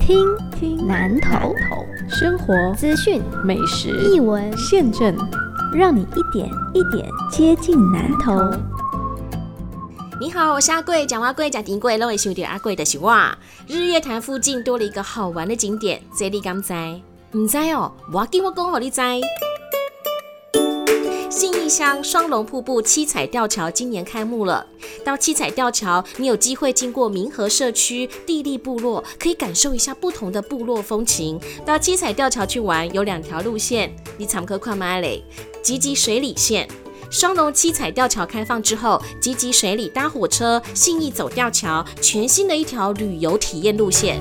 听听南头生活资讯美食译文，现政，让你一点一点接近南头。你好，我是阿贵，讲阿贵讲丁贵，认为兄弟阿贵的是我。日月潭附近多了一个好玩的景点，这里敢知？唔知哦，我给我讲好你知。乡双龙瀑布七彩吊桥今年开幕了。到七彩吊桥，你有机会经过民和社区地利部落，可以感受一下不同的部落风情。到七彩吊桥去玩，有两条路线，你参可看马嘞，吉吉水里线。双龙七彩吊桥开放之后，吉吉水里搭火车，信义走吊桥，全新的一条旅游体验路线。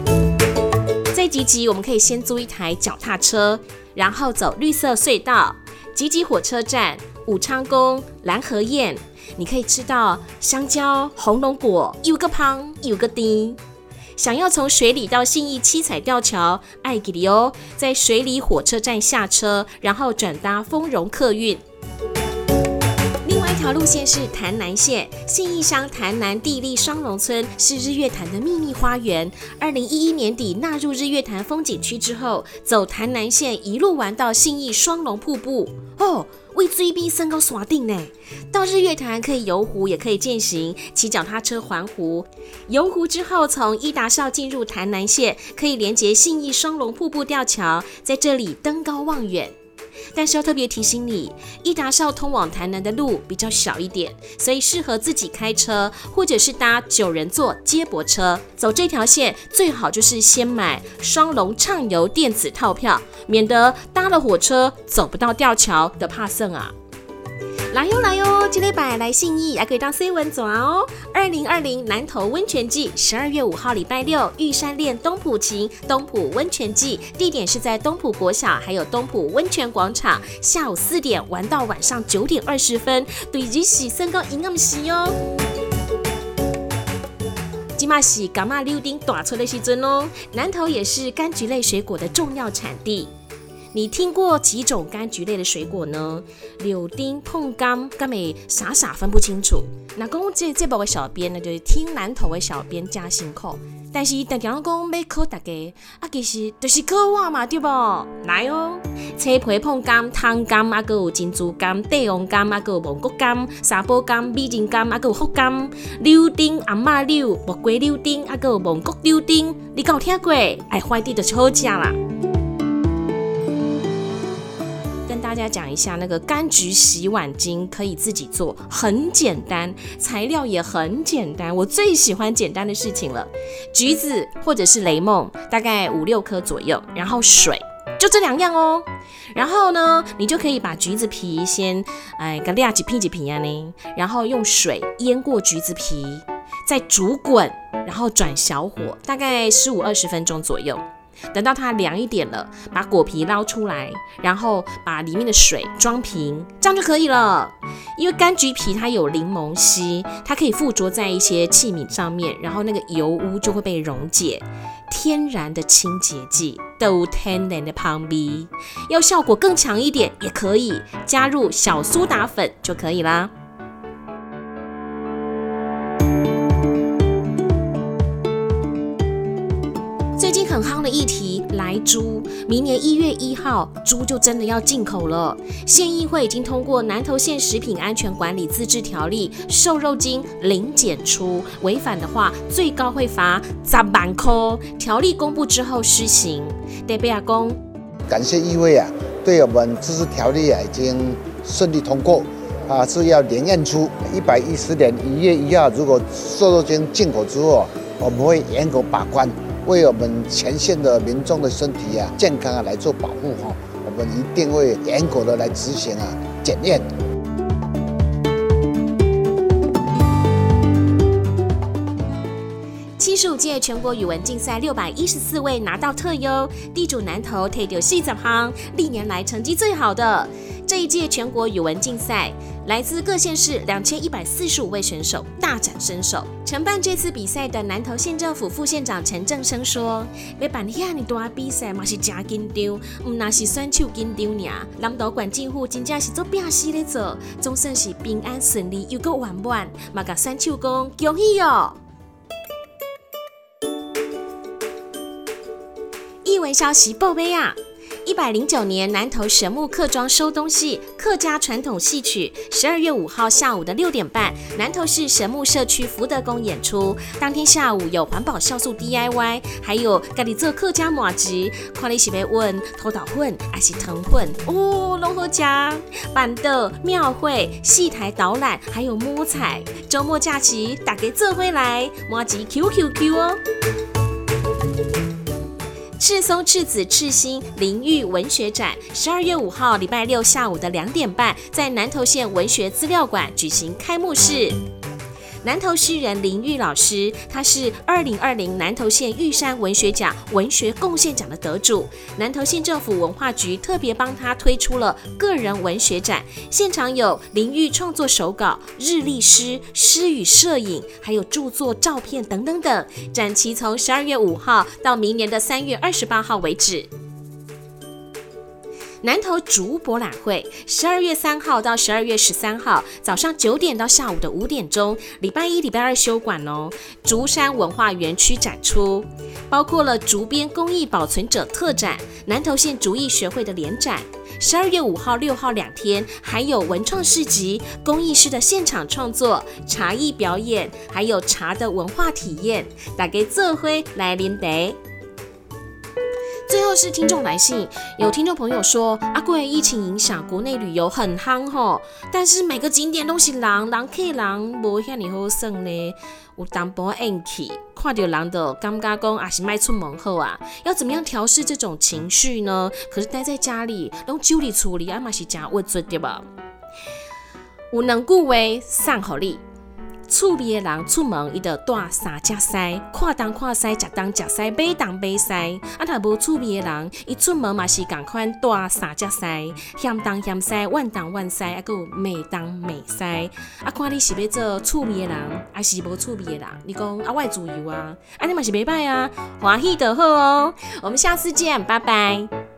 在吉吉，我们可以先租一台脚踏车，然后走绿色隧道，吉吉火车站、武昌宫、蓝河宴，你可以吃到香蕉、红龙果，有个胖，有个丁。想要从水里到信义七彩吊桥，爱给你哦，在水里火车站下车，然后转搭丰荣客运。条路线是潭南线，信义乡潭南地利双龙村是日月潭的秘密花园。二零一一年底纳入日月潭风景区之后，走潭南线一路玩到信义双龙瀑布哦，为追兵升高锁定呢。到日月潭可以游湖，也可以践行，骑脚踏车环湖。游湖之后，从伊达邵进入潭南线，可以连接信义双龙瀑布吊桥，在这里登高望远。但是要特别提醒你，益达邵通往台南的路比较小一点，所以适合自己开车，或者是搭九人座接驳车走这条线。最好就是先买双龙畅游电子套票，免得搭了火车走不到吊桥的怕剩啊。来哟来哟，今天摆来信义，还可以当 C 文走哦。二零二零南投温泉季，十二月五号礼拜六，玉山恋东浦晴东浦温泉季，地点是在东浦国小，还有东浦温泉广场，下午四点玩到晚上九点二十分，对日洗身高营养洗哦。今嘛是伽马六丁大出的时阵哦，南投也是柑橘类水果的重要产地。你听过几种柑橘类的水果呢？柳丁、碰柑，根本傻傻分不清楚。那讲这这部的小编呢，就是听南投的小编加辛苦，但是大家讲要考大家，啊，其实就是考我嘛，对不？来哦，青皮碰柑、汤柑，啊，个有珍珠柑、帝王柑，啊，个有蒙古柑、沙波柑、美人柑，啊，个有福柑、柳丁、阿妈柳、木瓜柳丁，啊，个有蒙古柳丁，你有听过？哎，坏地就好食啦。大家讲一下，那个柑橘洗碗巾可以自己做，很简单，材料也很简单，我最喜欢简单的事情了。橘子或者是雷梦，大概五六颗左右，然后水，就这两样哦。然后呢，你就可以把橘子皮先，哎，跟两几片几片呢，然后用水淹过橘子皮，再煮滚，然后转小火，大概十五二十分钟左右。等到它凉一点了，把果皮捞出来，然后把里面的水装瓶，这样就可以了。因为柑橘皮它有柠檬烯，它可以附着在一些器皿上面，然后那个油污就会被溶解，天然的清洁剂，都天然的旁边。要效果更强一点，也可以加入小苏打粉就可以啦。很夯的议题，来猪，明年一月一号，猪就真的要进口了。县议会已经通过《南投县食品安全管理自治条例》，瘦肉精零检出，违反的话，最高会罚十万块。条例公布之后施行。代表公，感谢议会啊，对我们自治条例啊已经顺利通过啊，是要连验出一百一十年一月一号，如果瘦肉精进口之后，我们会严格把关。为我们前线的民众的身体啊、健康啊来做保护哈，我们一定会严格的来执行啊检验。七十五届全国语文竞赛六百一十四位拿到特优，地主南投推掉细十行，历年来成绩最好的。这一届全国语文竞赛，来自各县市两千一百四十五位选手大展身手。承办这次比赛的南投县政府副县长陈正生说：“要办遐尼大比赛嘛是真紧张，唔那是选手紧张尔。南投管政府真正是做拼死咧做，总算是平安顺利又够圆满，嘛甲选手讲恭喜哦！”消息报备啊！一百零九年南投神木客庄收东西客家传统戏曲，十二月五号下午的六点半，南投市神木社区福德宫演出。当天下午有环保酵素 DIY，还有咖喱做客家麻吉，看你是被问头倒混还是藤混哦，龙和家板凳、庙会、戏台导览，还有摸彩。周末假期打给这回来麻吉 QQQ 哦。赤松赤子赤心淋浴文学展，十二月五号礼拜六下午的两点半，在南投县文学资料馆举行开幕式。南投诗人林玉老师，他是二零二零南投县玉山文学奖文学贡献奖的得主。南投县政府文化局特别帮他推出了个人文学展，现场有林玉创作手稿、日历诗、诗与摄影，还有著作照片等等等。展期从十二月五号到明年的三月二十八号为止。南投竹博览会，十二月三号到十二月十三号，早上九点到下午的五点钟，礼拜一、礼拜二休馆哦。竹山文化园区展出，包括了竹编工艺保存者特展、南投县竹艺学会的联展。十二月五号、六号两天，还有文创市集、工艺师的现场创作、茶艺表演，还有茶的文化体验。大家这辉来临得。是听众来信，有听众朋友说，阿贵疫情影响国内旅游很夯吼，但是每个景点都是人，人客人无遐尼好耍呢，有淡薄怨气，看到人的感觉讲也是迈出门后啊，要怎么样调试这种情绪呢？可是待在家里，拢酒里处理，阿嘛是真郁卒对吧？有两句话送互你。厝边的人出门，伊就带三只西，看东看西，食东食西，买东买西。啊，若无厝边的人，伊出门嘛是共款带三只西，嫌东嫌西，怨东怨西，啊，有美东美西。啊，看你是要做厝边的人，还是无厝边的人？你讲啊，我自由啊，啊，你嘛是袂歹啊，欢喜就好哦。我们下次见，拜拜。